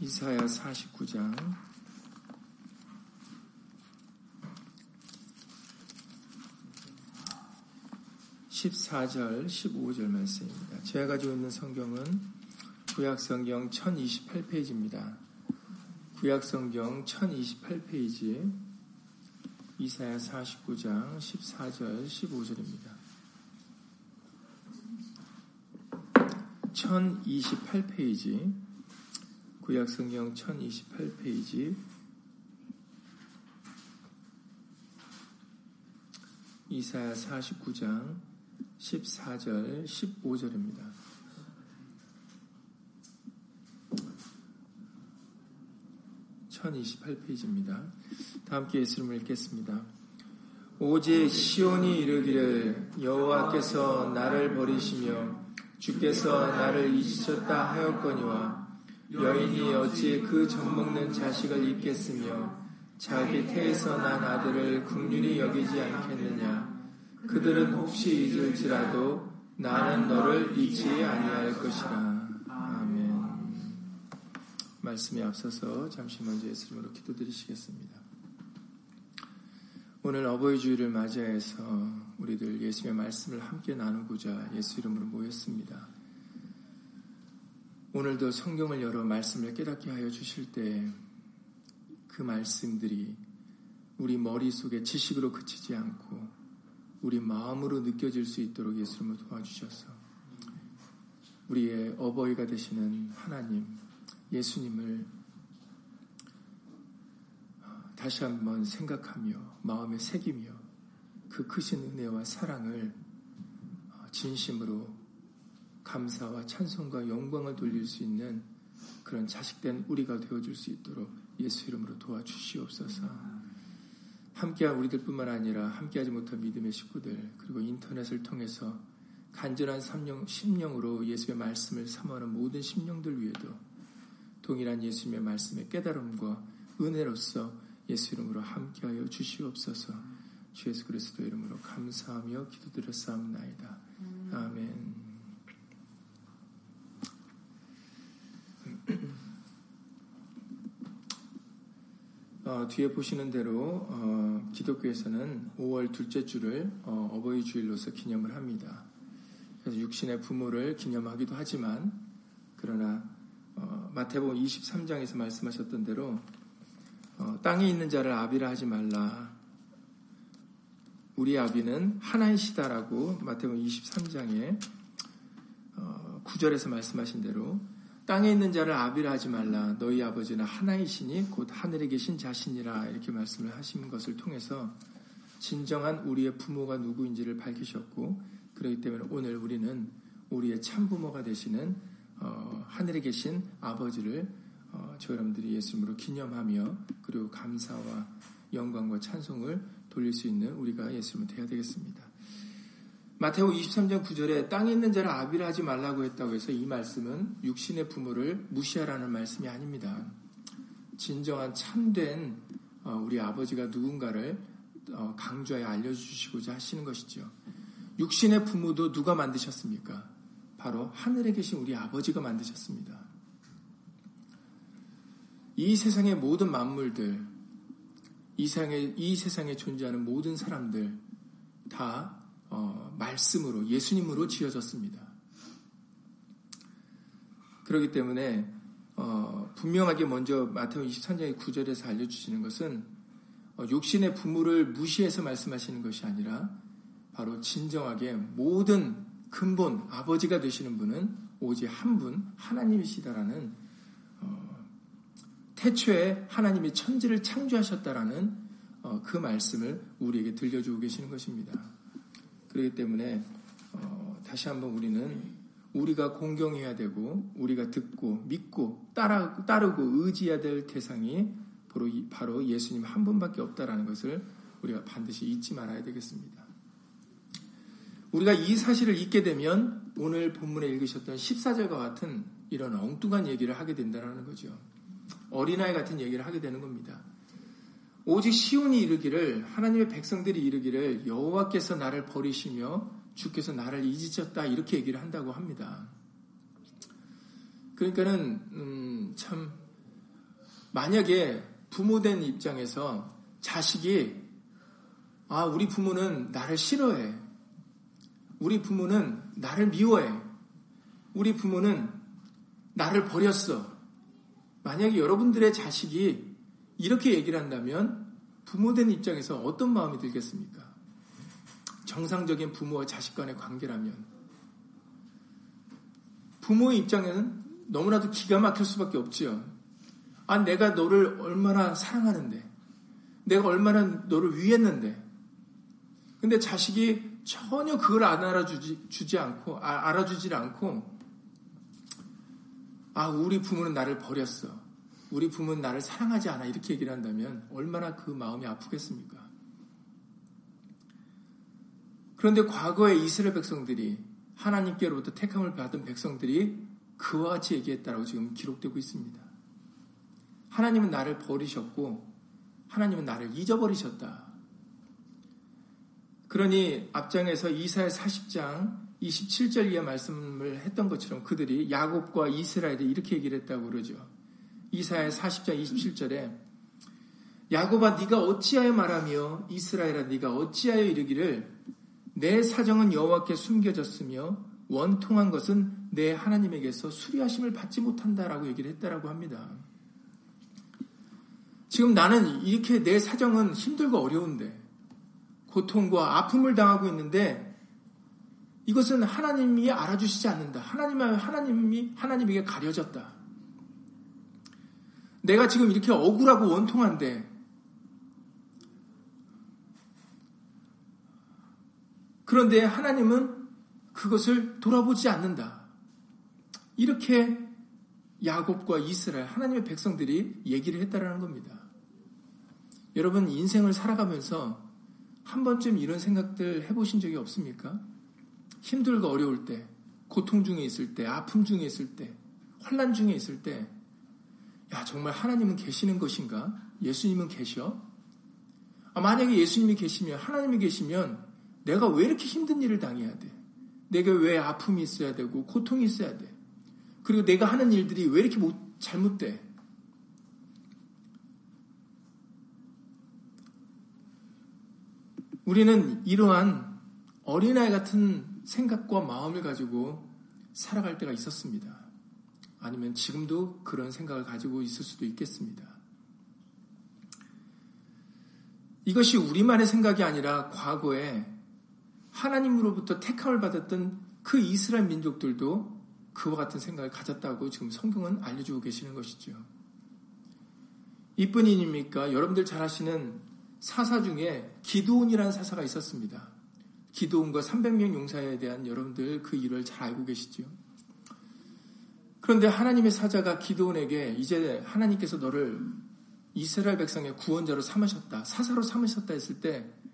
이사야 49장 14절, 15절 말씀입니다. 제가 가지고 있는 성경은 구약성경 1028페이지입니다. 구약성경 1028페이지 이사야 49장 14절, 15절입니다. 1028페이지 구약 성경 1028페이지 이사야 49장 14절 15절입니다. (1028 페이지입니다) 다 함께 예수님을 읽겠습니다. 오직 시온이 이르기를 여호와께서 나를 버리시며 주께서 나를 잊으셨다 하였거니와 여인이 어찌 그 젖먹는 자식을 잊겠으며 자기 태에서 난 아들을 국률이 여기지 않겠느냐? 그들은 혹시 잊을지라도 나는 너를 잊지 아니할 것이라. 아멘. 말씀에 앞서서 잠시 먼저 예수님으로 기도드리시겠습니다. 오늘 어버이 주일을 맞이해서 우리들 예수님의 말씀을 함께 나누고자 예수 이름으로 모였습니다. 오늘도 성경을 열어 말씀을 깨닫게 하여 주실 때 그 말씀들이 우리 머릿속에 지식으로 그치지 않고 우리 마음으로 느껴질 수 있도록 예수님을 도와주셔서 우리의 어버이가 되시는 하나님, 예수님을 다시 한번 생각하며 마음에 새기며 그 크신 은혜와 사랑을 진심으로 감사와 찬송과 영광을 돌릴 수 있는 그런 자식된 우리가 되어줄 수 있도록 예수 이름으로 도와주시옵소서. 함께한 우리들뿐만 아니라 함께하지 못한 믿음의 식구들 그리고 인터넷을 통해서 간절한 삼령, 심령으로 예수의 말씀을 삼하는 모든 심령들 위에도 동일한 예수님의 말씀의 깨달음과 은혜로서 예수 이름으로 함께하여 주시옵소서. 주 예수 그리스도 이름으로 감사하며 기도드렸사옵나이다. 아멘. 어, 뒤에 보시는 대로 어, 기독교에서는 5월 둘째 주를 어, 버이 주일로서 기념을 합니다. 그래서 육신의 부모를 기념하기도 하지만 그러나 어, 마태복음 23장에서 말씀하셨던 대로 어, 땅에 있는 자를 아비라 하지 말라. 우리 아비는 하나이시다라고 마태복음 23장에 9절에서 말씀하신 대로 땅에 있는 자를 아비라 하지 말라. 너희 아버지는 하나이시니 곧 하늘에 계신 자신이라. 이렇게 말씀을 하신 것을 통해서 진정한 우리의 부모가 누구인지를 밝히셨고, 그렇기 때문에 오늘 우리는 우리의 참부모가 되시는 어, 하늘에 계신 아버지를 어, 저 여러분들이 예수님으로 기념하며 그리고 감사와 영광과 찬송을 돌릴 수 있는 우리가 예수님을 되어야 되겠습니다. 마태오 23장 9절에 땅에 있는 자를 아비라 하지 말라고 했다고 해서 이 말씀은 육신의 부모를 무시하라는 말씀이 아닙니다. 진정한 참된 어, 우리 아버지가 누군가를 어, 강조하여 알려주시고자 하시는 것이죠. 육신의 부모도 누가 만드셨습니까? 바로 하늘에 계신 우리 아버지가 만드셨습니다. 이 세상의 모든 만물들, 이 세상에, 이 세상에 존재하는 모든 사람들 다 어, 말씀으로 예수님으로 지어졌습니다. 그렇기 때문에 어, 분명하게 먼저 마태오 23장의 9절에서 알려주시는 것은 어, 육신의 부모를 무시해서 말씀하시는 것이 아니라 바로 진정하게 모든 근본 아버지가 되시는 분은 오직 한 분 하나님이시다라는 어, 태초에 하나님이 천지를 창조하셨다라는 어, 그 말씀을 우리에게 들려주고 계시는 것입니다. 그렇기 때문에 어, 다시 한번 우리는 우리가 공경해야 되고 우리가 듣고 믿고 따라, 따르고 의지해야 될 대상이 바로, 바로 예수님 한 분밖에 없다라는 것을 우리가 반드시 잊지 말아야 되겠습니다. 우리가 이 사실을 잊게 되면 오늘 본문에 읽으셨던 14절과 같은 이런 엉뚱한 얘기를 하게 된다는 거죠. 어린아이 같은 얘기를 하게 되는 겁니다. 오직 시온이 이르기를 하나님의 백성들이 이르기를 여호와께서 나를 버리시며 주께서 나를 잊으셨다 이렇게 얘기를 한다고 합니다. 그러니까는 음, 참 만약에 부모된 입장에서 자식이 아, 우리 부모는 나를 싫어해. 우리 부모는 나를 미워해. 우리 부모는 나를 버렸어. 만약에 여러분들의 자식이 이렇게 얘기를 한다면 부모된 입장에서 어떤 마음이 들겠습니까? 정상적인 부모와 자식 간의 관계라면 부모의 입장에는 너무나도 기가 막힐 수밖에 없지요. 아, 내가 너를 얼마나 사랑하는데, 내가 얼마나 너를 위했는데, 근데 자식이 전혀 그걸 안 알아주지 주지 않고 아, 알아주질 않고 아 우리 부모는 나를 버렸어. 우리 부모는 나를 사랑하지 않아 이렇게 얘기를 한다면 얼마나 그 마음이 아프겠습니까? 그런데 과거에 이스라엘 백성들이 하나님께로부터 택함을 받은 백성들이 그와 같이 얘기했다라고 지금 기록되고 있습니다. 하나님은 나를 버리셨고 하나님은 나를 잊어버리셨다. 그러니 앞장에서 이사야 40장 27절 이하 말씀을 했던 것처럼 그들이 야곱과 이스라엘에 이렇게 얘기를 했다고 그러죠. 이사야 40장 27절에 야곱아 네가 어찌하여 말하며 이스라엘아 네가 어찌하여 이르기를 내 사정은 여호와께 숨겨졌으며 원통한 것은 내 하나님에게서 수리하심을 받지 못한다라고 얘기를 했다라고 합니다. 지금 나는 이렇게 내 사정은 힘들고 어려운데 고통과 아픔을 당하고 있는데 이것은 하나님이 알아주시지 않는다. 하나님, 하나님이 하나님에게 가려졌다. 내가 지금 이렇게 억울하고 원통한데 그런데 하나님은 그것을 돌아보지 않는다. 이렇게 야곱과 이스라엘 하나님의 백성들이 얘기를 했다라는 겁니다. 여러분 인생을 살아가면서 한 번쯤 이런 생각들 해보신 적이 없습니까? 힘들고 어려울 때, 고통 중에 있을 때, 아픔 중에 있을 때, 환란 중에 있을 때, 야 정말 하나님은 계시는 것인가? 예수님은 계셔? 아, 만약에 예수님이 계시면 하나님이 계시면 내가 왜 이렇게 힘든 일을 당해야 돼? 내가 왜 아픔이 있어야 되고 고통이 있어야 돼? 그리고 내가 하는 일들이 왜 이렇게 못, 잘못돼? 우리는 이러한 어린아이 같은 생각과 마음을 가지고 살아갈 때가 있었습니다. 아니면 지금도 그런 생각을 가지고 있을 수도 있겠습니다. 이것이 우리만의 생각이 아니라 과거에 하나님으로부터 택함을 받았던 그 이스라엘 민족들도 그와 같은 생각을 가졌다고 지금 성경은 알려주고 계시는 것이죠. 이뿐이니까 여러분들 잘 아시는 사사 중에 기도온이라는 사사가 있었습니다. 기도온과 300명 용사에 대한 여러분들 그 일을 잘 알고 계시죠. 그런데 하나님의 사자가 기도온에게 이제 하나님께서 너를 이스라엘 백성의 구원자로 삼으셨다, 사사로 삼으셨다 했을 때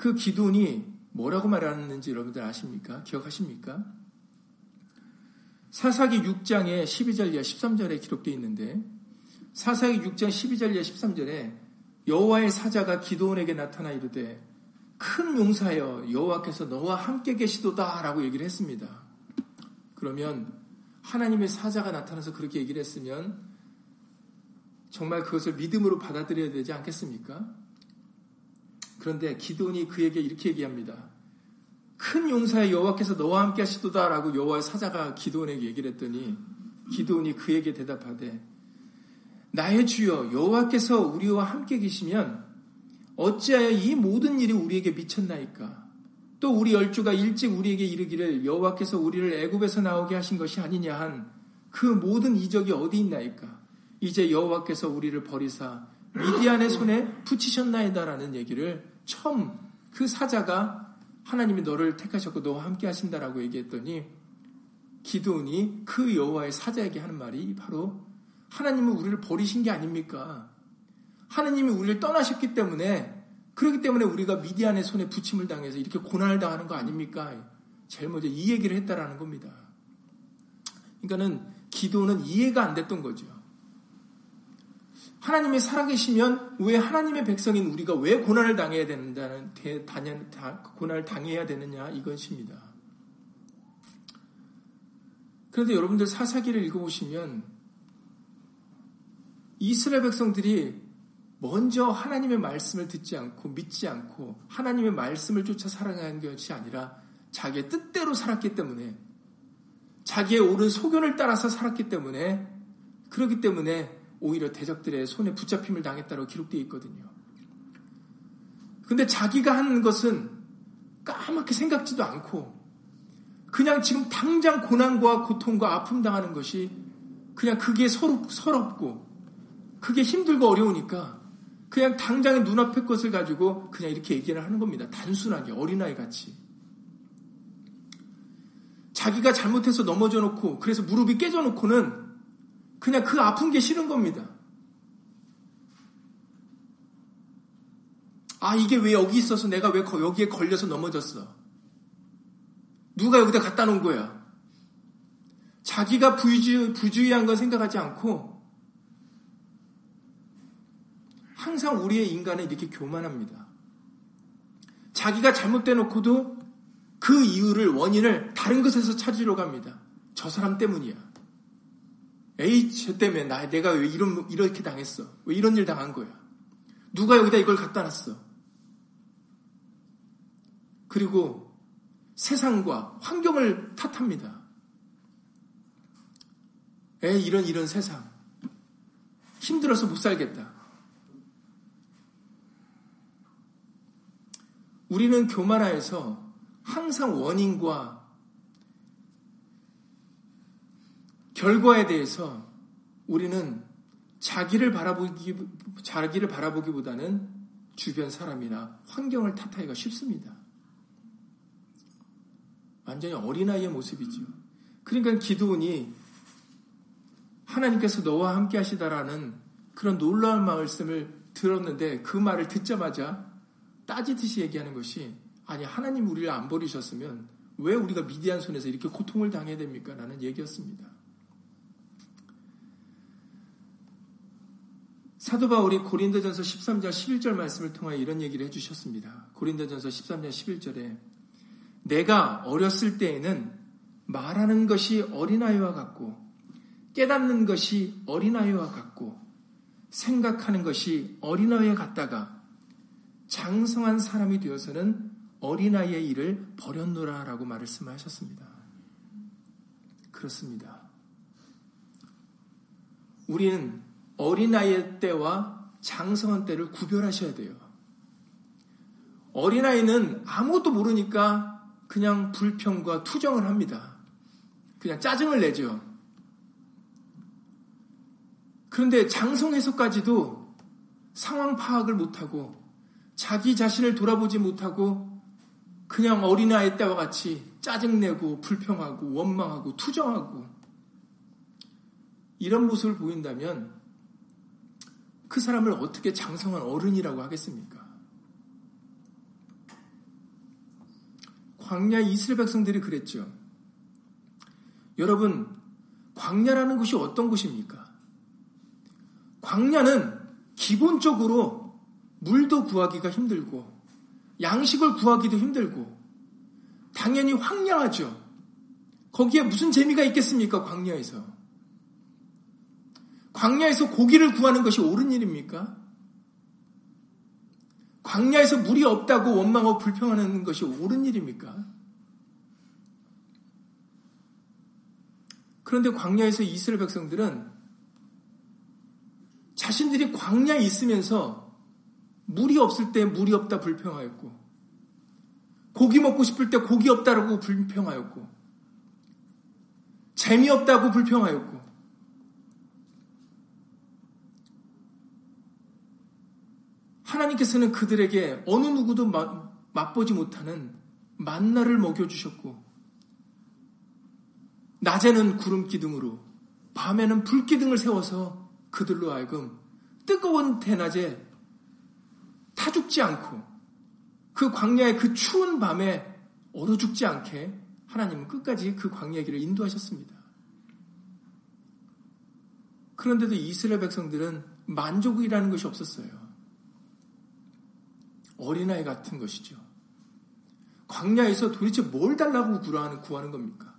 그 기도온이 뭐라고 말하는지 여러분들 아십니까? 기억하십니까? 사사기 6장에 12절 이하 13절에 기록되어 있는데 사사기 6장 12절 이하 13절에 여호와의 사자가 기도원에게 나타나 이르되 큰 용사여 여호와께서 너와 함께 계시도다라고 얘기를 했습니다. 그러면 하나님의 사자가 나타나서 그렇게 얘기를 했으면 정말 그것을 믿음으로 받아들여야 되지 않겠습니까? 그런데 기도원이 그에게 이렇게 얘기합니다. 큰 용사의 여호와께서 너와 함께 하시도다라고 여호와의 사자가 기도원에게 얘기를 했더니 기도원이 그에게 대답하되 나의 주여 여호와께서 우리와 함께 계시면 어찌하여 이 모든 일이 우리에게 미쳤나이까? 또 우리 열주가 일찍 우리에게 이르기를 여호와께서 우리를 애굽에서 나오게 하신 것이 아니냐 한 그 모든 이적이 어디 있나이까? 이제 여호와께서 우리를 버리사 미디안의 손에 붙이셨나이다라는 얘기를 처음 그 사자가 하나님이 너를 택하셨고 너와 함께 하신다라고 얘기했더니 기도원이 그 여호와의 사자에게 하는 말이 바로 하나님은 우리를 버리신 게 아닙니까? 하나님이 우리를 떠나셨기 때문에 그렇기 때문에 우리가 미디안의 손에 부침을 당해서 이렇게 고난을 당하는 거 아닙니까? 제일 먼저 이 얘기를 했다라는 겁니다. 그러니까는 기도는 이해가 안 됐던 거죠. 하나님이 살아계시면 왜 하나님의 백성인 우리가 왜 고난을 당해야 되는다는 고난을 당해야 되느냐 이것입니다. 그런데 여러분들 사사기를 읽어보시면 이스라엘 백성들이 먼저 하나님의 말씀을 듣지 않고 믿지 않고 하나님의 말씀을 쫓아 살아가는 것이 아니라 자기의 뜻대로 살았기 때문에 자기의 옳은 소견을 따라서 살았기 때문에 그렇기 때문에 오히려 대적들의 손에 붙잡힘을 당했다고 기록되어 있거든요. 근데 자기가 하는 것은 까맣게 생각지도 않고 그냥 지금 당장 고난과 고통과 아픔 당하는 것이 그냥 그게 서럽, 서럽고 그게 힘들고 어려우니까 그냥 당장의 눈앞의 것을 가지고 그냥 이렇게 얘기를 하는 겁니다. 단순하게 어린아이 같이. 자기가 잘못해서 넘어져 놓고 그래서 무릎이 깨져 놓고는 그냥 그 아픈 게 싫은 겁니다. 아, 이게 왜 여기 있어서 내가 왜 여기에 걸려서 넘어졌어? 누가 여기다 갖다 놓은 거야? 자기가 부주의, 부주의한 건 생각하지 않고 항상 우리의 인간은 이렇게 교만합니다. 자기가 잘못돼 놓고도 그 이유를, 원인을 다른 것에서 찾으러 갑니다. 저 사람 때문이야. 에이, 저 때문에 나, 내가 왜 이런, 이렇게 당했어? 왜 이런 일 당한 거야? 누가 여기다 이걸 갖다 놨어? 그리고 세상과 환경을 탓합니다. 에이, 이런, 이런 세상. 힘들어서 못 살겠다. 우리는 교만하에서 항상 원인과 결과에 대해서 우리는 자기를 바라보기, 자기를 바라보기보다는 주변 사람이나 환경을 탓하기가 쉽습니다. 완전히 어린아이의 모습이죠. 그러니까 기도원이 하나님께서 너와 함께 하시다라는 그런 놀라운 말씀을 들었는데 그 말을 듣자마자 따지듯이 얘기하는 것이 아니 하나님 우리를 안 버리셨으면 왜 우리가 미디안 손에서 이렇게 고통을 당해야 됩니까? 라는 얘기였습니다. 사도 바울이 고린도전서 13장 11절 말씀을 통하여 이런 얘기를 해주셨습니다. 고린도전서 13장 11절에 내가 어렸을 때에는 말하는 것이 어린아이와 같고 깨닫는 것이 어린아이와 같고 생각하는 것이 어린아이와 같다가 장성한 사람이 되어서는 어린아이의 일을 버렸노라 라고 말씀하셨습니다. 그렇습니다. 우리는 어린아이의 때와 장성한 때를 구별하셔야 돼요. 어린아이는 아무것도 모르니까 그냥 불평과 투정을 합니다. 그냥 짜증을 내죠. 그런데 장성해서까지도 상황 파악을 못하고 자기 자신을 돌아보지 못하고 그냥 어린아이 때와 같이 짜증내고 불평하고 원망하고 투정하고 이런 모습을 보인다면 그 사람을 어떻게 장성한 어른이라고 하겠습니까? 광야 이스라엘 백성들이 그랬죠. 여러분, 광야라는 곳이 어떤 곳입니까? 광야는 기본적으로 물도 구하기가 힘들고 양식을 구하기도 힘들고 당연히 황량하죠. 거기에 무슨 재미가 있겠습니까? 광야에서. 광야에서 고기를 구하는 것이 옳은 일입니까? 광야에서 물이 없다고 원망하고 불평하는 것이 옳은 일입니까? 그런데 광야에서 이스라엘 백성들은 자신들이 광야에 있으면서 물이 없을 때 물이 없다 불평하였고, 고기 먹고 싶을 때 고기 없다라고 불평하였고, 재미없다고 불평하였고, 하나님께서는 그들에게 어느 누구도 맛보지 못하는 만나를 먹여주셨고, 낮에는 구름 기둥으로, 밤에는 불 기둥을 세워서 그들로 하여금 뜨거운 대낮에 타 죽지 않고 그 광야의 그 추운 밤에 얼어 죽지 않게 하나님은 끝까지 그 광야의 길을 인도하셨습니다. 그런데도 이스라엘 백성들은 만족이라는 것이 없었어요. 어린아이 같은 것이죠. 광야에서 도대체 뭘 달라고 구하는, 구하는 겁니까?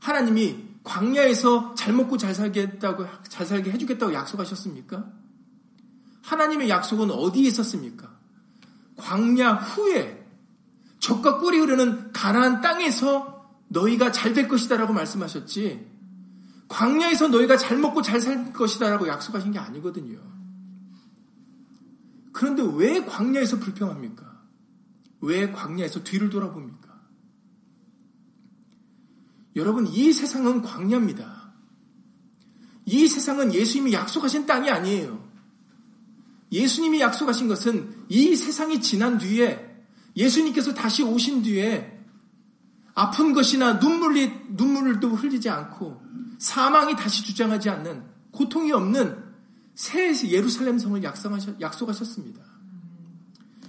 하나님이 광야에서 잘 먹고 잘 살겠다고, 잘 살게 해주겠다고 약속하셨습니까? 하나님의 약속은 어디에 있었습니까? 광야 후에 적과 꿀이 흐르는 가나안 땅에서 너희가 잘 될 것이다라고 말씀하셨지. 광야에서 너희가 잘 먹고 잘 살 것이다라고 약속하신 게 아니거든요. 그런데 왜 광야에서 불평합니까? 왜 광야에서 뒤를 돌아봅니까? 여러분, 이 세상은 광야입니다. 이 세상은 예수님이 약속하신 땅이 아니에요. 예수님이 약속하신 것은 이 세상이 지난 뒤에 예수님께서 다시 오신 뒤에 아픈 것이나 눈물이, 눈물도 흘리지 않고 사망이 다시 주장하지 않는 고통이 없는 새 예루살렘 성을 약속하셨습니다.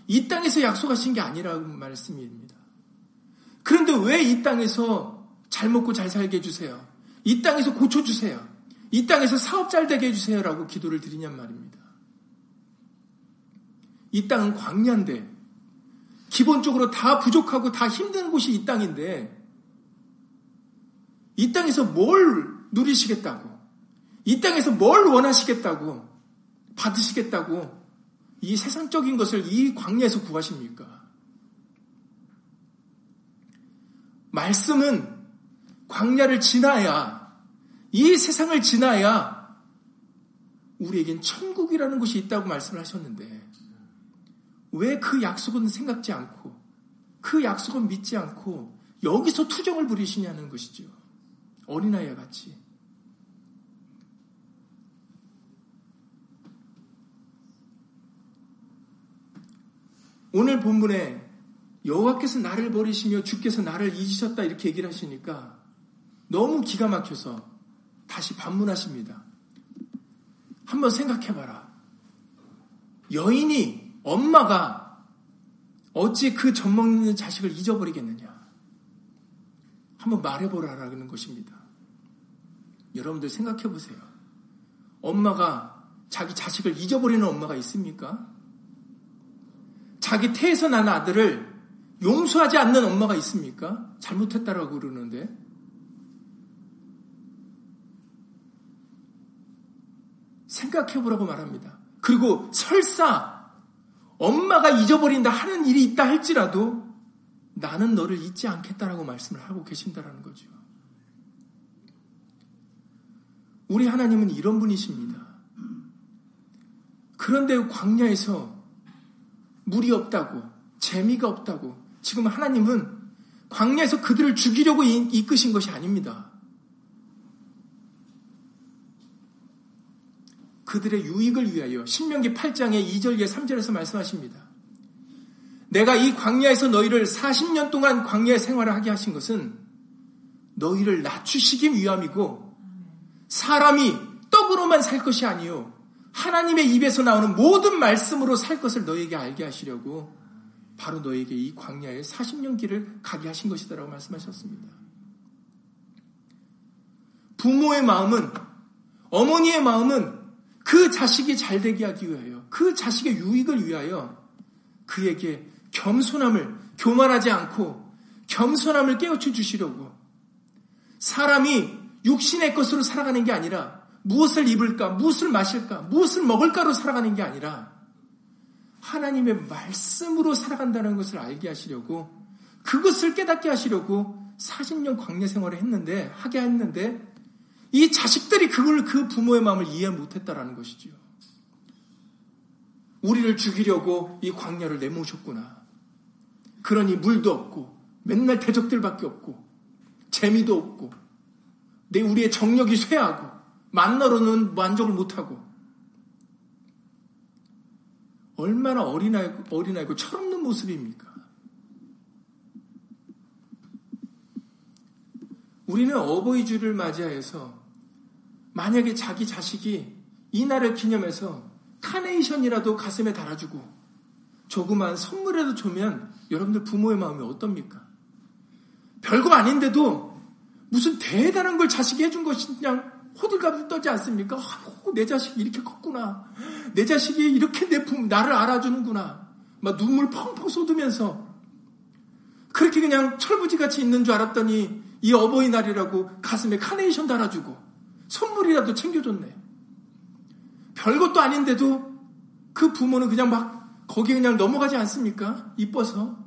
이 땅에서 약속하신 게 아니라고 말씀입니다. 그런데 왜 이 땅에서 잘 먹고 잘 살게 해주세요? 이 땅에서 고쳐주세요. 이 땅에서 사업 잘 되게 해주세요라고 기도를 드리냔 말입니다. 이 땅은 광야인데 기본적으로 다 부족하고 다 힘든 곳이 이 땅인데 이 땅에서 뭘 누리시겠다고? 이 땅에서 뭘 원하시겠다고? 받으시겠다고? 이 세상적인 것을 이 광야에서 구하십니까? 말씀은 광야를 지나야 이 세상을 지나야 우리에겐 천국이라는 곳이 있다고 말씀을 하셨는데 왜 그 약속은 생각지 않고 그 약속은 믿지 않고 여기서 투정을 부리시냐는 것이죠. 어린아이와 같이. 오늘 본문에 여호와께서 나를 버리시며 주께서 나를 잊으셨다 이렇게 얘기를 하시니까 너무 기가 막혀서 다시 반문하십니다. 한번 생각해봐라. 여인이 엄마가 어찌 그 젖 먹는 자식을 잊어버리겠느냐? 한번 말해보라라는 것입니다. 여러분들 생각해 보세요. 엄마가 자기 자식을 잊어버리는 엄마가 있습니까? 자기 태에서 난 아들을 용서하지 않는 엄마가 있습니까? 잘못했다라고 그러는데. 생각해 보라고 말합니다. 그리고 설사 엄마가 잊어버린다 하는 일이 있다 할지라도 나는 너를 잊지 않겠다라고 말씀을 하고 계신다라는 거죠. 우리 하나님은 이런 분이십니다. 그런데 광야에서 물이 없다고, 재미가 없다고, 지금 하나님은 광야에서 그들을 죽이려고 이끄신 것이 아닙니다. 그들의 유익을 위하여 신명기 8장의 2절에 3절에서 말씀하십니다. 내가 이 광야에서 너희를 40년 동안 광야의 생활을 하게 하신 것은 너희를 낮추시기 위함이고 사람이 떡으로만 살 것이 아니요 하나님의 입에서 나오는 모든 말씀으로 살 것을 너희에게 알게 하시려고 바로 너에게 이 광야의 40년 길을 가게 하신 것이다라고 말씀하셨습니다. 부모의 마음은 어머니의 마음은 그 자식이 잘 되게 하기 위하여, 그 자식의 유익을 위하여 그에게 겸손함을 교만하지 않고 겸손함을 깨우쳐 주시려고. 사람이 육신의 것으로 살아가는 게 아니라 무엇을 입을까, 무엇을 마실까, 무엇을 먹을까로 살아가는 게 아니라 하나님의 말씀으로 살아간다는 것을 알게 하시려고 그것을 깨닫게 하시려고 40년 광야 생활을 했는데 하게 했는데 이 자식들이 그걸 그 부모의 마음을 이해 못했다라는 것이지요. 우리를 죽이려고 이 광야를 내모셨구나. 그러니 물도 없고 맨날 대적들밖에 없고 재미도 없고 내 우리의 정력이 쇠하고 만나로는 만족을 못하고 얼마나 어린아이고, 어린아이고 철없는 모습입니까? 우리는 어버이 주를 맞이하여서 만약에 자기 자식이 이 날을 기념해서 카네이션이라도 가슴에 달아주고 조그만 선물이라도 주면 여러분들 부모의 마음이 어떻습니까? 별거 아닌데도 무슨 대단한 걸 자식이 해준 것이 그냥 호들갑을 떠지 않습니까? 아, 내 자식이 이렇게 컸구나. 내 자식이 이렇게 내 부, 나를 알아주는구나. 막 눈물 펑펑 쏟으면서 그렇게 그냥 철부지 같이 있는 줄 알았더니 이 어버이날이라고 가슴에 카네이션 달아주고 선물이라도 챙겨줬네. 별것도 아닌데도 그 부모는 그냥 막 거기 그냥 넘어가지 않습니까? 이뻐서.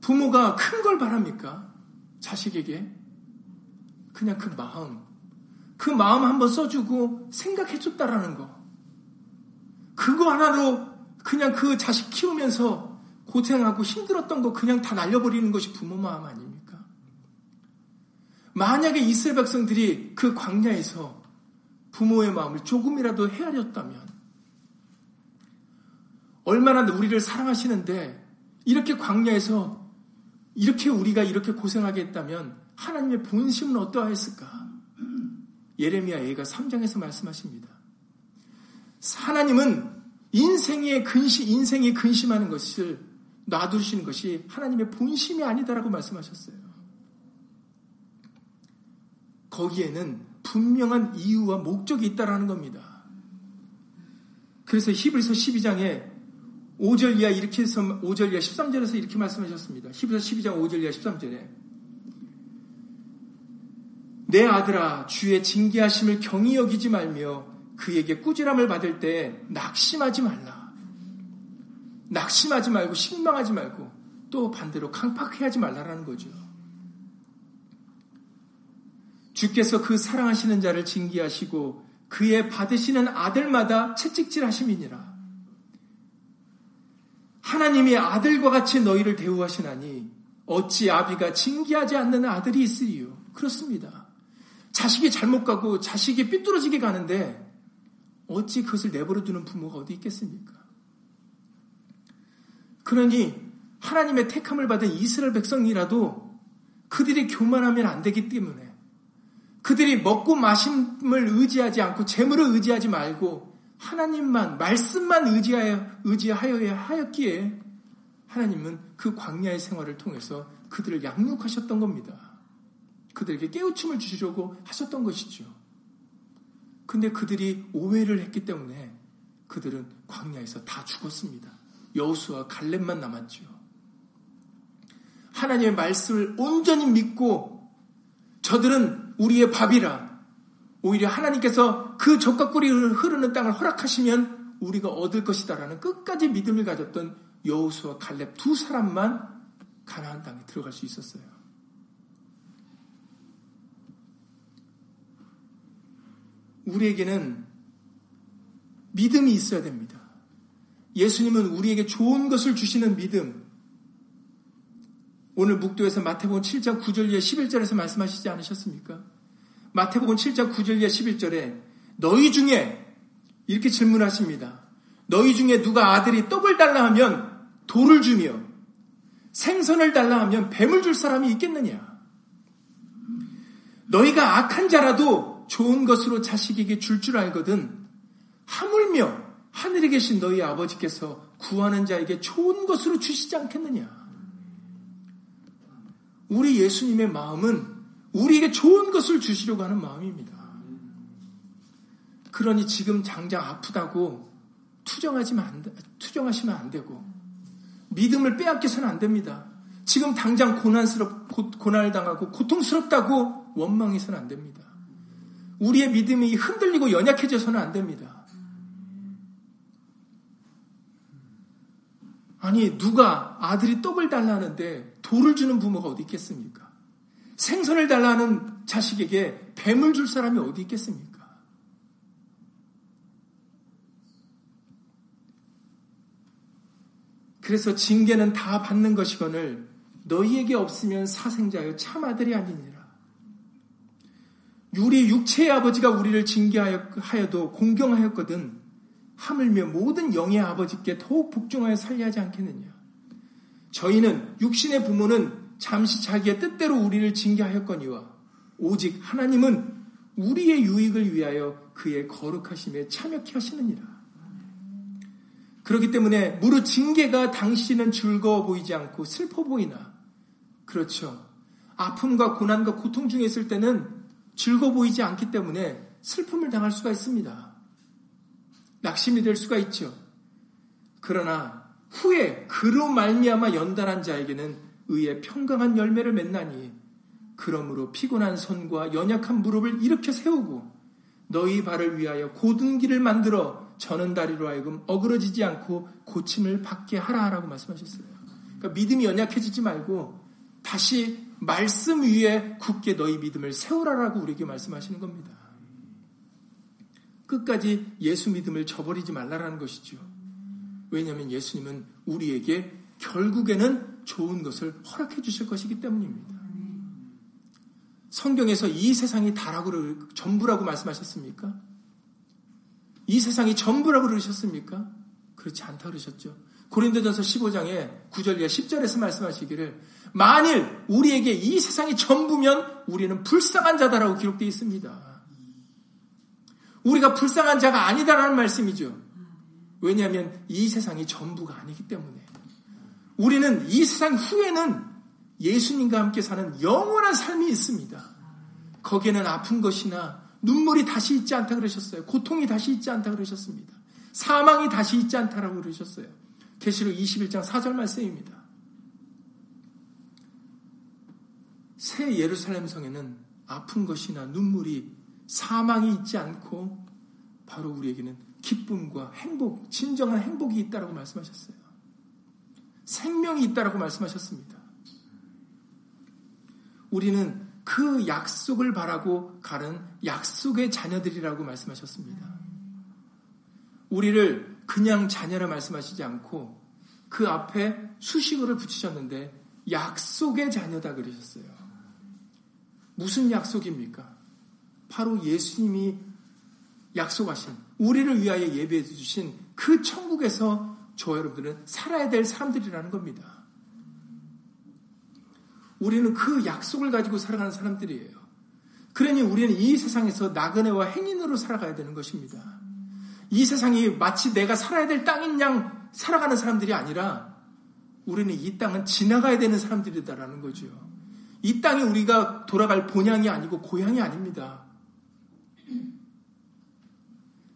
부모가 큰 걸 바랍니까? 자식에게. 그냥 그 마음. 그 마음 한번 써주고 생각해줬다라는 거. 그거 하나로 그냥 그 자식 키우면서 고생하고 힘들었던 거 그냥 다 날려버리는 것이 부모 마음 아닙니까? 만약에 이스라엘 백성들이 그 광야에서 부모의 마음을 조금이라도 헤아렸다면 얼마나 우리를 사랑하시는데 이렇게 광야에서 이렇게 우리가 이렇게 고생하게 했다면 하나님의 본심은 어떠하였을까? 예레미야 예가 3장에서 말씀하십니다. 하나님은 인생의 근심, 인생이 근심하는 것을 놔두시는 것이 하나님의 본심이 아니다라고 말씀하셨어요. 거기에는 분명한 이유와 목적이 있다라는 겁니다. 그래서 히브리서 12장에 5절 이하 이렇게 해서 5절 이하 13절에서 이렇게 말씀하셨습니다. 히브리서 12장 5절 이하 13절에 내 아들아 주의 징계하심을 경히 여기지 말며 그에게 꾸지람을 받을 때 낙심하지 말라. 낙심하지 말고 실망하지 말고 또 반대로 강팍해하지 말라라는 거죠. 주께서 그 사랑하시는 자를 징계하시고 그의 받으시는 아들마다 채찍질 하심이니라. 하나님이 아들과 같이 너희를 대우하시나니 어찌 아비가 징계하지 않는 아들이 있으리요. 그렇습니다. 자식이 잘못 가고 자식이 삐뚤어지게 가는데 어찌 그것을 내버려 두는 부모가 어디 있겠습니까? 그러니 하나님의 택함을 받은 이스라엘 백성이라도 그들이 교만하면 안 되기 때문에 그들이 먹고 마심을 의지하지 않고 재물을 의지하지 말고 하나님만 말씀만 의지하여 의지하여야 하였기에 하나님은 그 광야의 생활을 통해서 그들을 양육하셨던 겁니다. 그들에게 깨우침을 주시려고 하셨던 것이죠. 근데 그들이 오해를 했기 때문에 그들은 광야에서 다 죽었습니다. 여우수와 갈렙만 남았죠. 하나님의 말씀을 온전히 믿고 저들은 우리의 밥이라 오히려 하나님께서 그 적과 꿀이 흐르는 땅을 허락하시면 우리가 얻을 것이다라는 끝까지 믿음을 가졌던 여우수와 갈렙 두 사람만 가나안 땅에 들어갈 수 있었어요. 우리에게는 믿음이 있어야 됩니다. 예수님은 우리에게 좋은 것을 주시는 믿음. 오늘 묵도에서 마태복음 7장 9절 이하 11절에서 말씀하시지 않으셨습니까? 마태복음 7장 9절 이하 11절에 너희 중에 이렇게 질문하십니다. 너희 중에 누가 아들이 떡을 달라 하면 돌을 주며 생선을 달라 하면 뱀을 줄 사람이 있겠느냐? 너희가 악한 자라도 좋은 것으로 자식에게 줄줄 알거든 하물며 하늘에 계신 너희 아버지께서 구하는 자에게 좋은 것으로 주시지 않겠느냐. 우리 예수님의 마음은 우리에게 좋은 것을 주시려고 하는 마음입니다. 그러니 지금 당장 아프다고 투정하지만 안, 투정하시면 안 되고 믿음을 빼앗겨서는 안 됩니다. 지금 당장 고난스럽 고난을 당하고 고통스럽다고 원망해서는 안 됩니다. 우리의 믿음이 흔들리고 연약해져서는 안 됩니다. 아니, 누가 아들이 떡을 달라는데 돌을 주는 부모가 어디 있겠습니까? 생선을 달라는 자식에게 뱀을 줄 사람이 어디 있겠습니까? 그래서 징계는 다 받는 것이거늘 너희에게 없으면 사생자여 참 아들이 아니니라. 우리 육체의 아버지가 우리를 징계하여도 공경하였거든 하물며 모든 영의 아버지께 더욱 복종하여 살리하지 않겠느냐. 저희는 육신의 부모는 잠시 자기의 뜻대로 우리를 징계하였거니와 오직 하나님은 우리의 유익을 위하여 그의 거룩하심에 참여케 하시느니라. 그렇기 때문에 무릇 징계가 당신은 즐거워 보이지 않고 슬퍼 보이나 그렇죠. 아픔과 고난과 고통 중에 있을 때는 즐거 보이지 않기 때문에 슬픔을 당할 수가 있습니다. 낙심이 될 수가 있죠. 그러나 후에 그로 말미암아 연단한 자에게는 의의 평강한 열매를 맺나니 그러므로 피곤한 손과 연약한 무릎을 일으켜 세우고 너희 발을 위하여 고든 길을 만들어 저는 다리로 하여금 어그러지지 않고 고침을 받게 하라 라고 말씀하셨어요. 그러니까 믿음이 연약해지지 말고 다시 말씀 위에 굳게 너희 믿음을 세우라라고 우리에게 말씀하시는 겁니다. 끝까지 예수 믿음을 저버리지 말라라는 것이죠. 왜냐하면 예수님은 우리에게 결국에는 좋은 것을 허락해 주실 것이기 때문입니다. 성경에서 이 세상이 다라고 전부라고 말씀하셨습니까? 이 세상이 전부라고 그러셨습니까? 그렇지 않다 그러셨죠. 고린도전서 15장에 9절 이 10절에서 말씀하시기를 만일 우리에게 이 세상이 전부면 우리는 불쌍한 자다라고 기록되어 있습니다. 우리가 불쌍한 자가 아니다라는 말씀이죠. 왜냐하면 이 세상이 전부가 아니기 때문에. 우리는 이 세상 후에는 예수님과 함께 사는 영원한 삶이 있습니다. 거기에는 아픈 것이나 눈물이 다시 있지 않다 그러셨어요. 고통이 다시 있지 않다 그러셨습니다. 사망이 다시 있지 않다라고 그러셨어요. 계시록 21장 4절 말씀입니다. 새 예루살렘 성에는 아픈 것이나 눈물이 사망이 있지 않고 바로 우리에게는 기쁨과 행복, 진정한 행복이 있다라고 말씀하셨어요. 생명이 있다라고 말씀하셨습니다. 우리는 그 약속을 바라고 가는 약속의 자녀들이라고 말씀하셨습니다. 우리를 그냥 자녀라 말씀하시지 않고 그 앞에 수식어를 붙이셨는데 약속의 자녀다 그러셨어요. 무슨 약속입니까? 바로 예수님이 약속하신 우리를 위하여 예배해 주신 그 천국에서 저 여러분들은 살아야 될 사람들이라는 겁니다. 우리는 그 약속을 가지고 살아가는 사람들이에요. 그러니 우리는 이 세상에서 나그네와 행인으로 살아가야 되는 것입니다. 이 세상이 마치 내가 살아야 될 땅인 양 살아가는 사람들이 아니라 우리는 이 땅은 지나가야 되는 사람들이다라는 거죠. 이 땅이 우리가 돌아갈 본향이 아니고 고향이 아닙니다.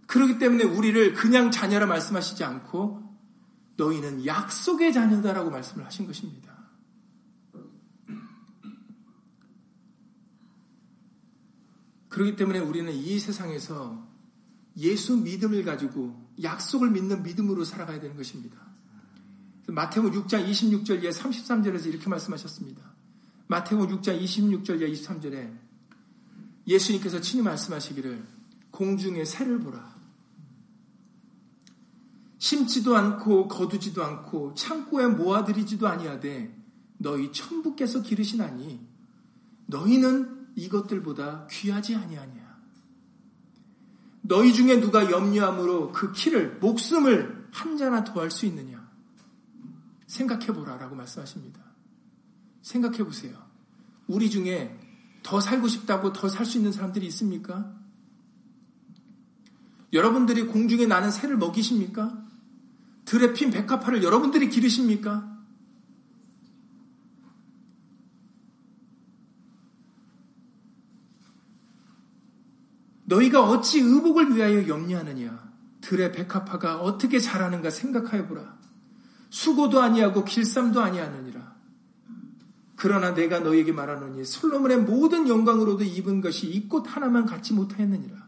그렇기 때문에 우리를 그냥 자녀라 말씀하시지 않고 너희는 약속의 자녀다라고 말씀을 하신 것입니다. 그렇기 때문에 우리는 이 세상에서 예수 믿음을 가지고 약속을 믿는 믿음으로 살아가야 되는 것입니다. 마태복 6장 26절 에 33절에서 이렇게 말씀하셨습니다. 마태복 6장 26절 에 23절에 예수님께서 친히 말씀하시기를 공중의 새를 보라. 심지도 않고 거두지도 않고 창고에 모아들이지도 아니하되 너희 천부께서 기르시나니 너희는 이것들보다 귀하지 아니하냐. 너희 중에 누가 염려함으로 그 키를 목숨을 한 자나 더할 수 있느냐. 생각해 보라라고 말씀하십니다. 생각해 보세요. 우리 중에 더 살고 싶다고 더 살 수 있는 사람들이 있습니까? 여러분들이 공중에 나는 새를 먹이십니까? 들에 핀 백합화를 여러분들이 기르십니까? 너희가 어찌 의복을 위하여 염려하느냐? 들의 백합화가 어떻게 자라는가 생각하여 보라. 수고도 아니하고 길쌈도 아니하느니라. 그러나 내가 너희에게 말하노니 솔로몬의 모든 영광으로도 입은 것이 이 꽃 하나만 갖지 못하였느니라.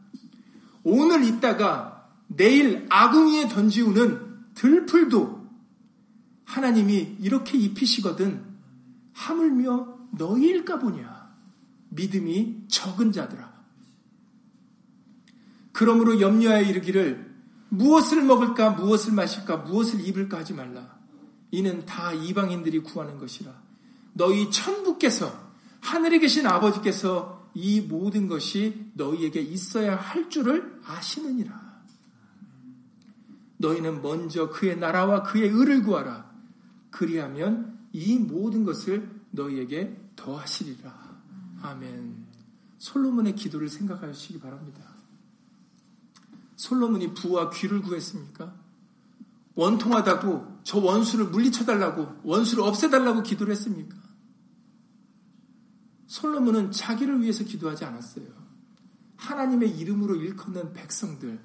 오늘 있다가 내일 아궁이에 던지우는 들풀도 하나님이 이렇게 입히시거든 하물며 너희일까 보냐? 믿음이 적은 자들아. 그러므로 염려하여 이르기를 무엇을 먹을까 무엇을 마실까 무엇을 입을까 하지 말라. 이는 다 이방인들이 구하는 것이라. 너희 천부께서 하늘에 계신 아버지께서 이 모든 것이 너희에게 있어야 할 줄을 아시느니라 너희는 먼저 그의 나라와 그의 의를 구하라. 그리하면 이 모든 것을 너희에게 더하시리라. 아멘. 솔로몬의 기도를 생각하시기 바랍니다. 솔로몬이 부와 귀를 구했습니까? 원통하다고 저 원수를 물리쳐달라고 원수를 없애달라고 기도를 했습니까? 솔로몬은 자기를 위해서 기도하지 않았어요. 하나님의 이름으로 일컫는 백성들,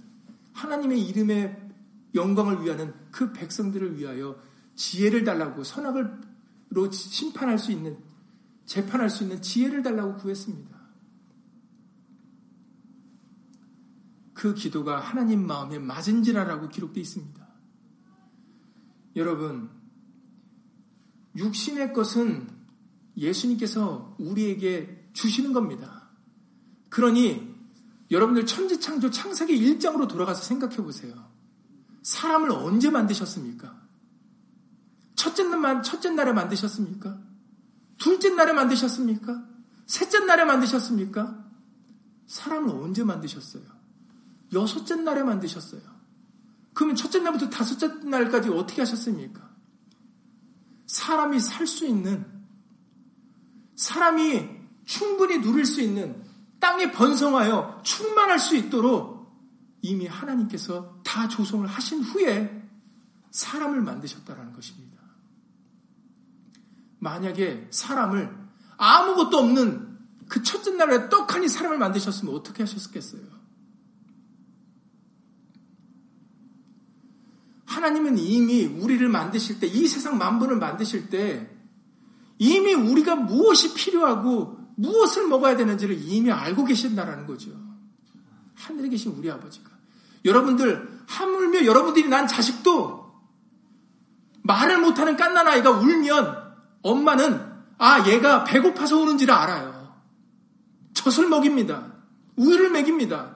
하나님의 이름에 영광을 위하는 그 백성들을 위하여 지혜를 달라고 선악을 심판할 수 있는, 재판할 수 있는 지혜를 달라고 구했습니다. 그 기도가 하나님 마음에 맞은지라라고 기록되어 있습니다. 여러분, 육신의 것은 예수님께서 우리에게 주시는 겁니다. 그러니 여러분들 천지창조 창세기 1장으로 돌아가서 생각해 보세요. 사람을 언제 만드셨습니까? 첫째, 날, 첫째 날에 만드셨습니까? 둘째 날에 만드셨습니까? 셋째 날에 만드셨습니까? 사람을 언제 만드셨어요? 여섯째 날에 만드셨어요. 그러면 첫째 날부터 다섯째 날까지 어떻게 하셨습니까? 사람이 살 수 있는, 사람이 충분히 누릴 수 있는 땅에 번성하여 충만할 수 있도록 이미 하나님께서 다 조성을 하신 후에 사람을 만드셨다라는 것입니다. 만약에 사람을 아무것도 없는 그 첫째 날에 떡하니 사람을 만드셨으면 어떻게 하셨겠어요? 하나님은 이미 우리를 만드실 때, 이 세상 만분을 만드실 때, 이미 우리가 무엇이 필요하고 무엇을 먹어야 되는지를 이미 알고 계신다라는 거죠. 하늘에 계신 우리 아버지가. 여러분들, 하물며 여러분들이 난 자식도 말을 못하는 깐난 아이가 울면 엄마는 아, 얘가 배고파서 우는지를 알아요. 젖을 먹입니다. 우유를 먹입니다.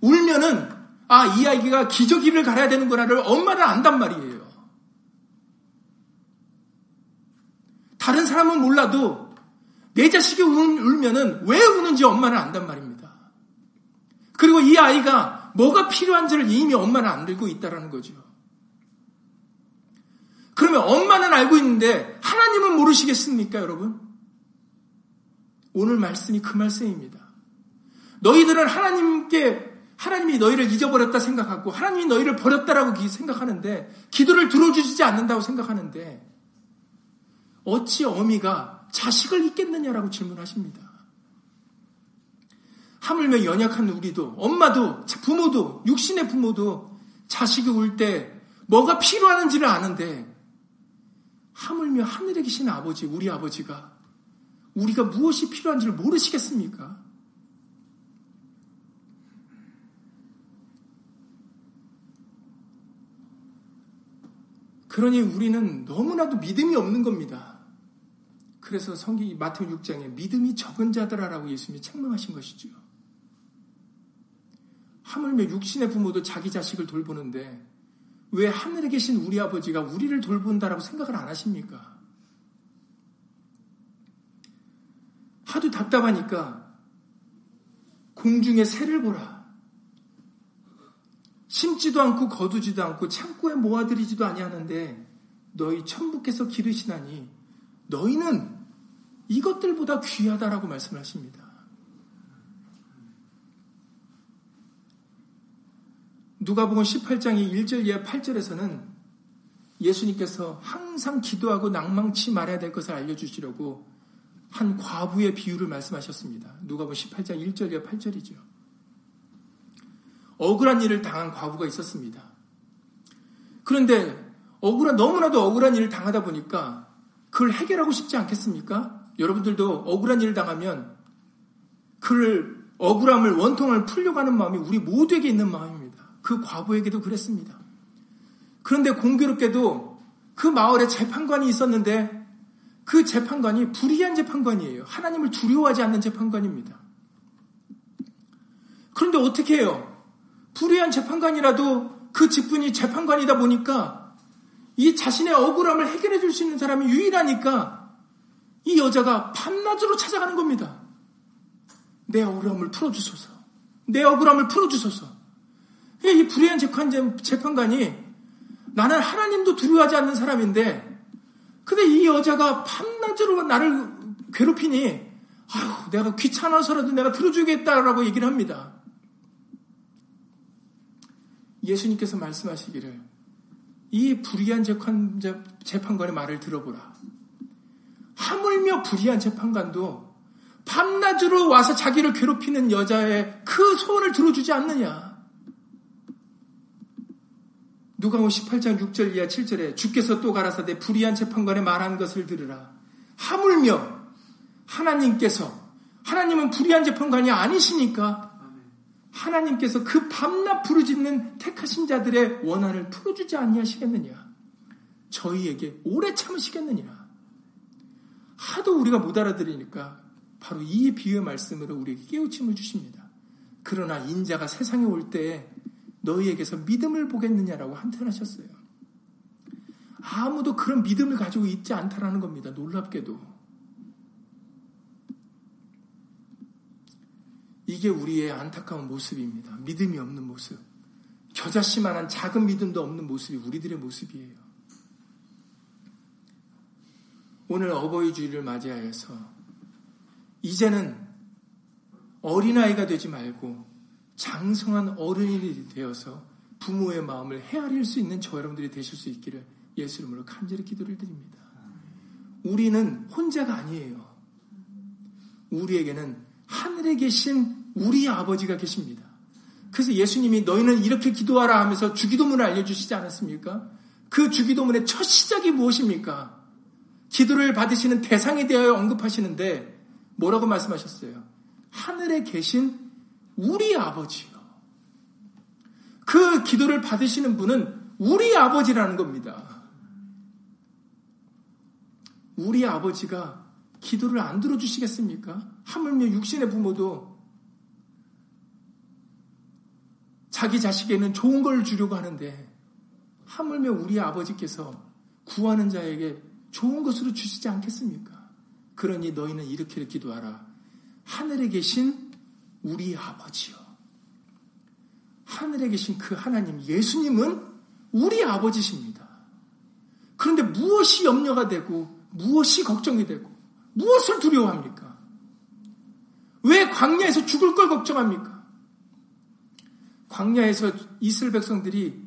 울면은 아, 이 아이가 기저귀를 갈아야 되는구나를 엄마는 안단 말이에요. 다른 사람은 몰라도 내 자식이 울면은 왜 우는지 엄마는 안단 말입니다. 그리고 이 아이가 뭐가 필요한지를 이미 엄마는 안 들고 있다라는 거죠. 그러면 엄마는 알고 있는데 하나님은 모르시겠습니까, 여러분? 오늘 말씀이 그 말씀입니다. 너희들은 하나님께 하나님이 너희를 잊어버렸다 생각하고 하나님이 너희를 버렸다라고 생각하는데 기도를 들어주지 않는다고 생각하는데 어찌 어미가 자식을 잊겠느냐라고 질문하십니다. 하물며 연약한 우리도 엄마도 부모도 육신의 부모도 자식이 울 때 뭐가 필요하는지를 아는데 하물며 하늘에 계신 아버지 우리 아버지가 우리가 무엇이 필요한지를 모르시겠습니까? 그러니 우리는 너무나도 믿음이 없는 겁니다. 그래서 성기 마태오 6장에 믿음이 적은 자들아라고 예수님이 책망하신 것이지요. 하물며 육신의 부모도 자기 자식을 돌보는데 왜 하늘에 계신 우리 아버지가 우리를 돌본다라고 생각을 안 하십니까? 하도 답답하니까 공중에 새를 보라. 심지도 않고 거두지도 않고 창고에 모아들이지도 아니하는데 너희 천부께서 기르시나니 너희는 이것들보다 귀하다라고 말씀하십니다. 누가복음 18장의 1절 이하 8절에서는 예수님께서 항상 기도하고 낭망치 말아야 될 것을 알려주시려고 한 과부의 비유를 말씀하셨습니다. 누가복음 18장 1절 이하 8절이죠. 억울한 일을 당한 과부가 있었습니다. 그런데 억울한, 너무나도 억울한 일을 당하다 보니까 그걸 해결하고 싶지 않겠습니까? 여러분들도 억울한 일을 당하면 그를 억울함을 원통을 풀려고 하는 마음이 우리 모두에게 있는 마음입니다. 그 과부에게도 그랬습니다. 그런데 공교롭게도 그 마을에 재판관이 있었는데 그 재판관이 불의한 재판관이에요. 하나님을 두려워하지 않는 재판관입니다. 그런데 어떻게 해요? 불의한 재판관이라도 그 직분이 재판관이다 보니까 이 자신의 억울함을 해결해 줄 수 있는 사람이 유일하니까 이 여자가 밤낮으로 찾아가는 겁니다. 내 억울함을 풀어주소서. 내 억울함을 풀어주소서. 이 불의한 재판관이 나는 하나님도 두려워하지 않는 사람인데 근데 이 여자가 밤낮으로 나를 괴롭히니 아유 내가 귀찮아서라도 내가 들어주겠다라고 얘기를 합니다. 예수님께서 말씀하시기를 이 불의한 재판관의 말을 들어보라. 하물며 불의한 재판관도 밤낮으로 와서 자기를 괴롭히는 여자의 그 소원을 들어주지 않느냐. 누가복 18장 6절 이하 7절에 주께서 또 가라사대 불의한 재판관에 말한 것을 들으라. 하물며 하나님께서 하나님은 불의한 재판관이 아니시니까 하나님께서 그 밤낮 부르짖는 택하신 자들의 원한을 풀어주지 아니하시겠느냐? 저희에게 오래 참으시겠느냐? 하도 우리가 못 알아들으니까 바로 이 비유의 말씀으로 우리에게 깨우침을 주십니다. 그러나 인자가 세상에 올 때 너희에게서 믿음을 보겠느냐라고 한탄하셨어요. 아무도 그런 믿음을 가지고 있지 않다라는 겁니다. 놀랍게도. 이게 우리의 안타까운 모습입니다. 믿음이 없는 모습. 겨자씨만한 작은 믿음도 없는 모습이 우리들의 모습이에요. 오늘 어버이 주일을 맞이하여서 이제는 어린아이가 되지 말고 장성한 어른이 되어서 부모의 마음을 헤아릴 수 있는 저 여러분들이 되실 수 있기를 예수 이름으로 간절히 기도를 드립니다. 우리는 혼자가 아니에요. 우리에게는 하늘에 계신 우리 아버지가 계십니다. 그래서 예수님이 너희는 이렇게 기도하라 하면서 주기도문을 알려주시지 않았습니까? 그 주기도문의 첫 시작이 무엇입니까? 기도를 받으시는 대상에 대하여 언급하시는데 뭐라고 말씀하셨어요? 하늘에 계신 우리 아버지요. 그 기도를 받으시는 분은 우리 아버지라는 겁니다. 우리 아버지가 기도를 안 들어주시겠습니까? 하물며 육신의 부모도 자기 자식에는 좋은 걸 주려고 하는데 하물며 우리 아버지께서 구하는 자에게 좋은 것으로 주시지 않겠습니까? 그러니 너희는 이렇게 기도하라. 하늘에 계신 우리 아버지요. 하늘에 계신 그 하나님, 예수님은 우리 아버지십니다. 그런데 무엇이 염려가 되고, 무엇이 걱정이 되고, 무엇을 두려워합니까? 왜 광야에서 죽을 걸 걱정합니까? 광야에서 이스라엘 백성들이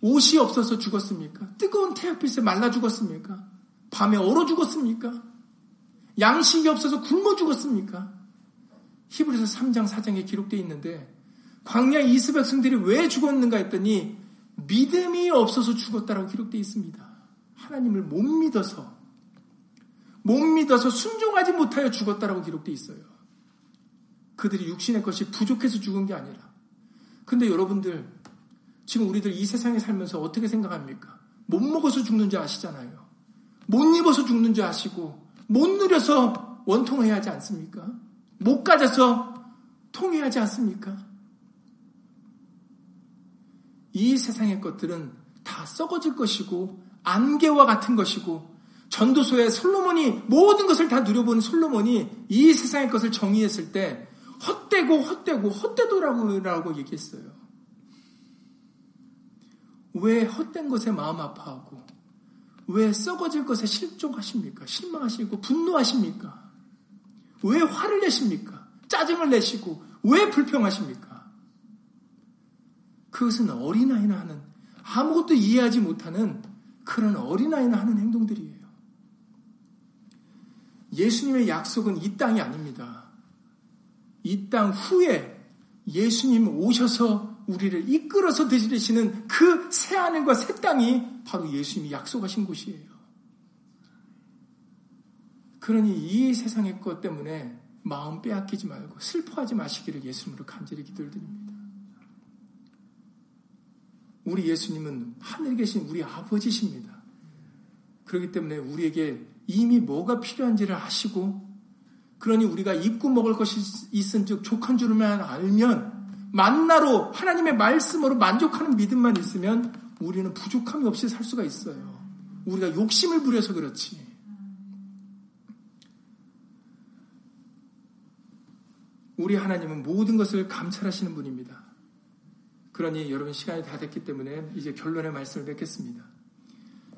옷이 없어서 죽었습니까? 뜨거운 태양빛에 말라 죽었습니까? 밤에 얼어 죽었습니까? 양식이 없어서 굶어 죽었습니까? 히브리서 3장 4장에 기록되어 있는데 광야 이스라엘 백성들이 왜 죽었는가 했더니 믿음이 없어서 죽었다라고 기록되어 있습니다. 하나님을 못 믿어서 못 믿어서 순종하지 못하여 죽었다라고 기록되어 있어요. 그들이 육신의 것이 부족해서 죽은 게 아니라. 근데 여러분들, 지금 우리들 이 세상에 살면서 어떻게 생각합니까? 못 먹어서 죽는 줄 아시잖아요. 못 입어서 죽는 줄 아시고, 못 누려서 원통해야 하지 않습니까? 못 가져서 통해야 하지 않습니까? 이 세상의 것들은 다 썩어질 것이고, 안개와 같은 것이고, 전도소에 솔로몬이 모든 것을 다 누려본 솔로몬이 이 세상의 것을 정의했을 때 헛되고 헛되고 헛되도라고 얘기했어요. 왜 헛된 것에 마음 아파하고 왜 썩어질 것에 실종하십니까? 실망하시고 분노하십니까? 왜 화를 내십니까? 짜증을 내시고 왜 불평하십니까? 그것은 어린아이나 하는 아무것도 이해하지 못하는 그런 어린아이나 하는 행동들이에요. 예수님의 약속은 이 땅이 아닙니다. 이 땅 후에 예수님 오셔서 우리를 이끌어서 드시는 그 새 하늘과 새 땅이 바로 예수님이 약속하신 곳이에요. 그러니 이 세상의 것 때문에 마음 빼앗기지 말고 슬퍼하지 마시기를 예수님으로 간절히 기도를 드립니다. 우리 예수님은 하늘에 계신 우리 아버지십니다. 그렇기 때문에 우리에게 이미 뭐가 필요한지를 아시고 그러니 우리가 입고 먹을 것이 있은 즉 족한 줄만 알면 만나로 하나님의 말씀으로 만족하는 믿음만 있으면 우리는 부족함이 없이 살 수가 있어요. 우리가 욕심을 부려서 그렇지. 우리 하나님은 모든 것을 감찰하시는 분입니다. 그러니 여러분 시간이 다 됐기 때문에 이제 결론의 말씀을 맺겠습니다.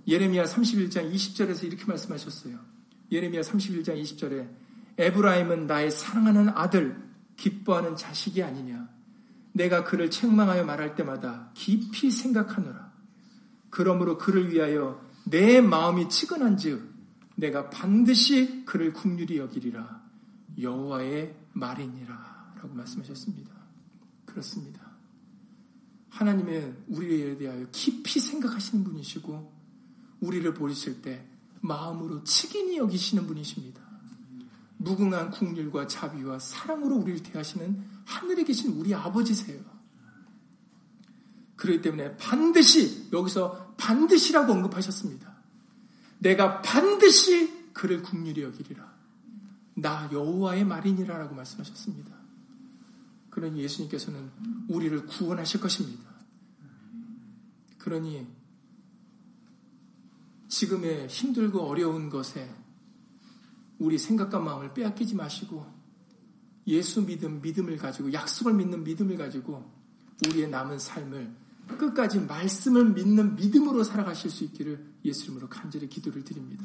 예레미야 31장 20절에서 이렇게 말씀하셨어요. 예레미야 31장 20절에 에브라임은 나의 사랑하는 아들, 기뻐하는 자식이 아니냐. 내가 그를 책망하여 말할 때마다 깊이 생각하노라. 그러므로 그를 위하여 내 마음이 치근한즉 내가 반드시 그를 국률이 여기리라. 여호와의 말이니라. 라고 말씀하셨습니다. 그렇습니다. 하나님의 우리에 대하여 깊이 생각하시는 분이시고 우리를 보실 때 마음으로 측인히 여기시는 분이십니다. 무궁한 국률과 자비와 사랑으로 우리를 대하시는 하늘에 계신 우리 아버지세요. 그렇기 때문에 반드시 여기서 반드시라고 언급하셨습니다. 내가 반드시 그를 국률이 여기리라. 나 여호와의 말이니라라고 말씀하셨습니다. 그러니 예수님께서는 우리를 구원하실 것입니다. 그러니 지금의 힘들고 어려운 것에 우리 생각과 마음을 빼앗기지 마시고 예수 믿음, 믿음을 가지고 약속을 믿는 믿음을 가지고 우리의 남은 삶을 끝까지 말씀을 믿는 믿음으로 살아가실 수 있기를 예수 이름으로 간절히 기도를 드립니다.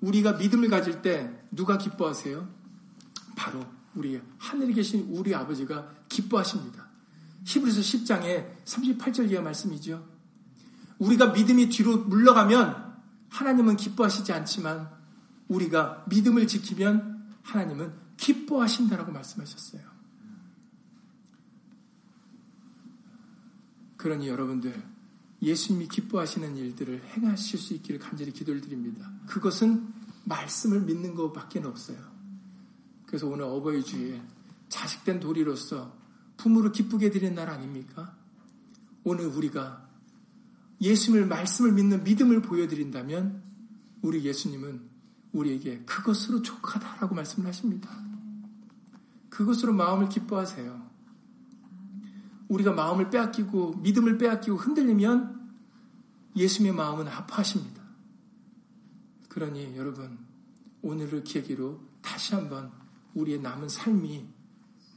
우리가 믿음을 가질 때 누가 기뻐하세요? 바로 우리 하늘에 계신 우리 아버지가 기뻐하십니다. 히브리서 10장에 38절 이하 말씀이죠. 우리가 믿음이 뒤로 물러가면 하나님은 기뻐하시지 않지만 우리가 믿음을 지키면 하나님은 기뻐하신다라고 말씀하셨어요. 그러니 여러분들 예수님이 기뻐하시는 일들을 행하실 수 있기를 간절히 기도를 드립니다. 그것은 말씀을 믿는 것밖에 없어요. 그래서 오늘 어버이 주에 자식된 도리로서 부모를 기쁘게 드리는 날 아닙니까? 오늘 우리가 예수님을 말씀을 믿는 믿음을 보여드린다면 우리 예수님은 우리에게 그것으로 족하다라고 말씀을 하십니다. 그것으로 마음을 기뻐하세요. 우리가 마음을 빼앗기고 믿음을 빼앗기고 흔들리면 예수님의 마음은 아파하십니다. 그러니 여러분 오늘을 계기로 다시 한번 우리의 남은 삶이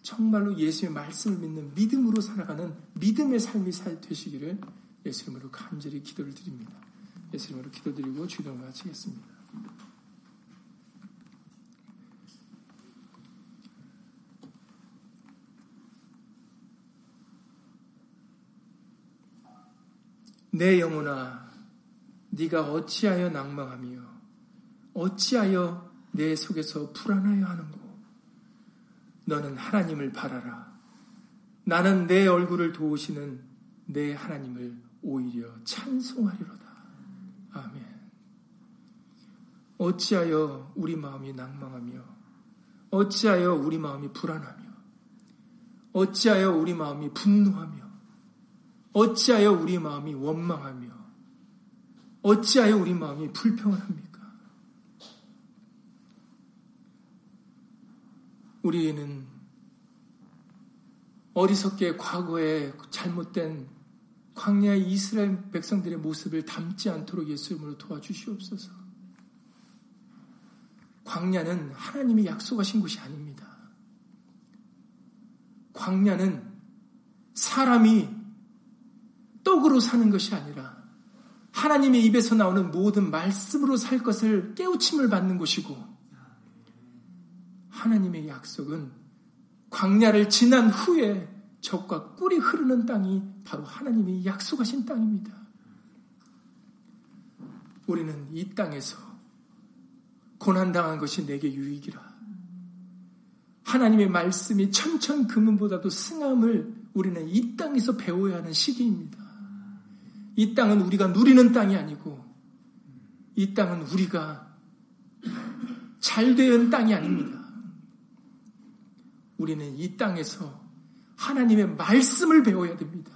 정말로 예수의 말씀을 믿는 믿음으로 살아가는 믿음의 삶이 되시기를 예수 이름으로 간절히 기도를 드립니다. 예수 이름으로 기도드리고 주동을 마치겠습니다. 내 영혼아 네가 어찌하여 낭망하며 어찌하여 내 속에서 불안하여 하는고? 너는 하나님을 바라라. 나는 내 얼굴을 도우시는 내 하나님을 오히려 찬송하리로다. 아멘. 어찌하여 우리 마음이 낭망하며 어찌하여 우리 마음이 불안하며 어찌하여 우리 마음이 분노하며 어찌하여 우리 마음이 원망하며 어찌하여 우리 마음이 불평합니까? 우리는 어리석게 과거에 잘못된 광야의 이스라엘 백성들의 모습을 담지 않도록 예수 이름으로 도와주시옵소서. 광야는 하나님이 약속하신 곳이 아닙니다. 광야는 사람이 떡으로 사는 것이 아니라 하나님의 입에서 나오는 모든 말씀으로 살 것을 깨우침을 받는 곳이고 하나님의 약속은 광야를 지난 후에 적과 꿀이 흐르는 땅이 바로 하나님이 약속하신 땅입니다. 우리는 이 땅에서 고난당한 것이 내게 유익이라. 하나님의 말씀이 천천 금은보다도 승함을 우리는 이 땅에서 배워야 하는 시기입니다. 이 땅은 우리가 누리는 땅이 아니고 이 땅은 우리가 잘된 땅이 아닙니다. 우리는 이 땅에서 하나님의 말씀을 배워야 됩니다.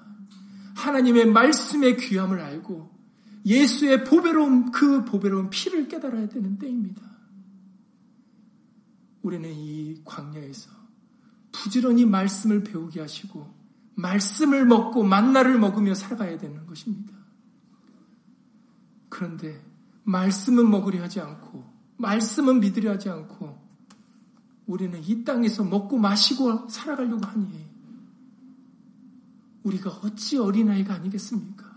하나님의 말씀의 귀함을 알고 예수의 보배로운 그 보배로운 피를 깨달아야 되는 때입니다. 우리는 이 광야에서 부지런히 말씀을 배우게 하시고 말씀을 먹고 만나를 먹으며 살아가야 되는 것입니다. 그런데 말씀은 먹으려 하지 않고 말씀은 믿으려 하지 않고 우리는 이 땅에서 먹고 마시고 살아가려고 하니 우리가 어찌 어린아이가 아니겠습니까?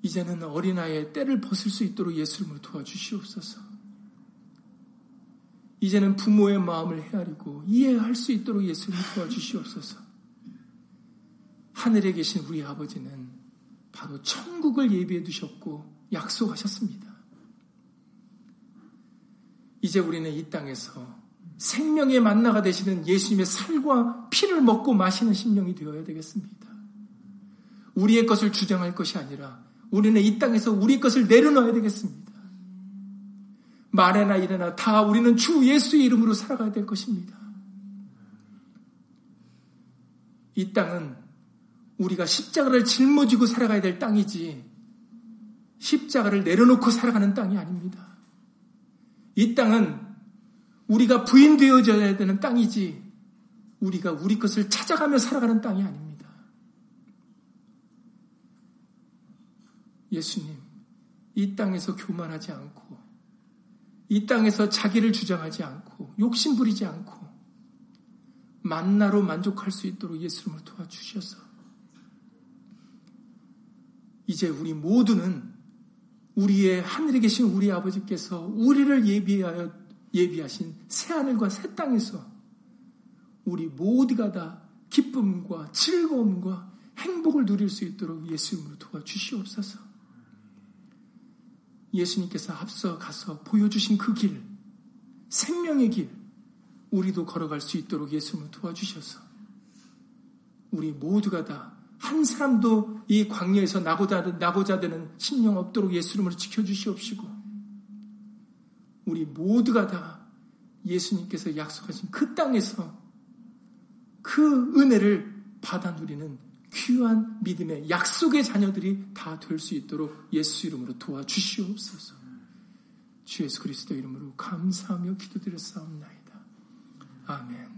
이제는 어린아이의 때를 벗을 수 있도록 예수님을 도와주시옵소서. 이제는 부모의 마음을 헤아리고 이해할 수 있도록 예수님을 도와주시옵소서. 하늘에 계신 우리 아버지는 바로 천국을 예비해 두셨고 약속하셨습니다. 이제 우리는 이 땅에서 생명의 만나가 되시는 예수님의 살과 피를 먹고 마시는 심령이 되어야 되겠습니다. 우리의 것을 주장할 것이 아니라 우리는 이 땅에서 우리 것을 내려놔야 되겠습니다. 말에나 일에나 다 우리는 주 예수의 이름으로 살아가야 될 것입니다. 이 땅은 우리가 십자가를 짊어지고 살아가야 될 땅이지 십자가를 내려놓고 살아가는 땅이 아닙니다. 이 땅은 우리가 부인되어져야 되는 땅이지 우리가 우리 것을 찾아가며 살아가는 땅이 아닙니다. 예수님, 이 땅에서 교만하지 않고 이 땅에서 자기를 주장하지 않고 욕심 부리지 않고 만나로 만족할 수 있도록 예수님을 도와주셔서 이제 우리 모두는 우리의 하늘에 계신 우리 아버지께서 우리를 예비하여 예비하신 새 하늘과 새 땅에서 우리 모두가 다 기쁨과 즐거움과 행복을 누릴 수 있도록 예수님으로 도와주시옵소서. 예수님께서 앞서 가서 보여주신 그 길, 생명의 길, 우리도 걸어갈 수 있도록 예수님을 도와주셔서 우리 모두가 다 한 사람도 이 광야에서 나고자, 나고자 되는 심령 없도록 예수님을 지켜주시옵시고 우리 모두가 다 예수님께서 약속하신 그 땅에서 그 은혜를 받아 누리는 귀한 믿음의 약속의 자녀들이 다 될 수 있도록 예수 이름으로 도와주시옵소서. 주 예수 그리스도 이름으로 감사하며 기도드렸사옵나이다. 아멘.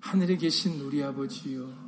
하늘에 계신 우리 아버지여,